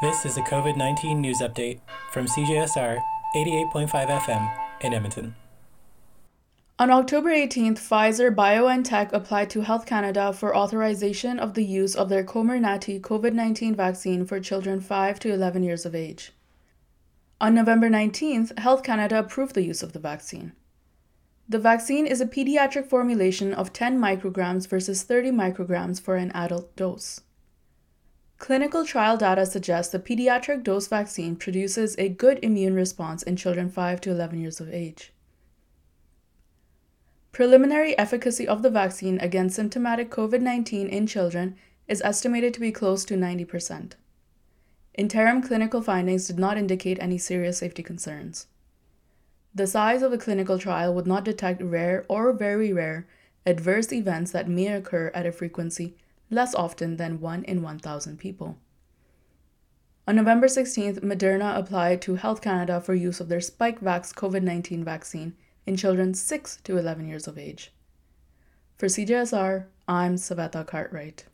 This is a COVID 19 news update from CJSR 88.5 FM in Edmonton. On October 18th, Pfizer BioNTech applied to Health Canada for authorization of the use of their Comirnaty COVID 19 vaccine for children 5 to 11 years of age. On November 19th, Health Canada approved the use of the vaccine. The vaccine is a pediatric formulation of 10 micrograms versus 30 micrograms for an adult dose. Clinical trial data suggests the pediatric dose vaccine produces a good immune response in children 5 to 11 years of age. Preliminary efficacy of the vaccine against symptomatic COVID 19 in children is estimated to be close to 90%. Interim clinical findings did not indicate any serious safety concerns. The size of the clinical trial would not detect rare or very rare adverse events that may occur at a frequency less often than 1 in 1,000 people. On November 16th, Moderna applied to Health Canada for use of their Spikevax COVID 19 vaccine in children 6 to 11 years of age. For CJSR, I'm Savetta Cartwright.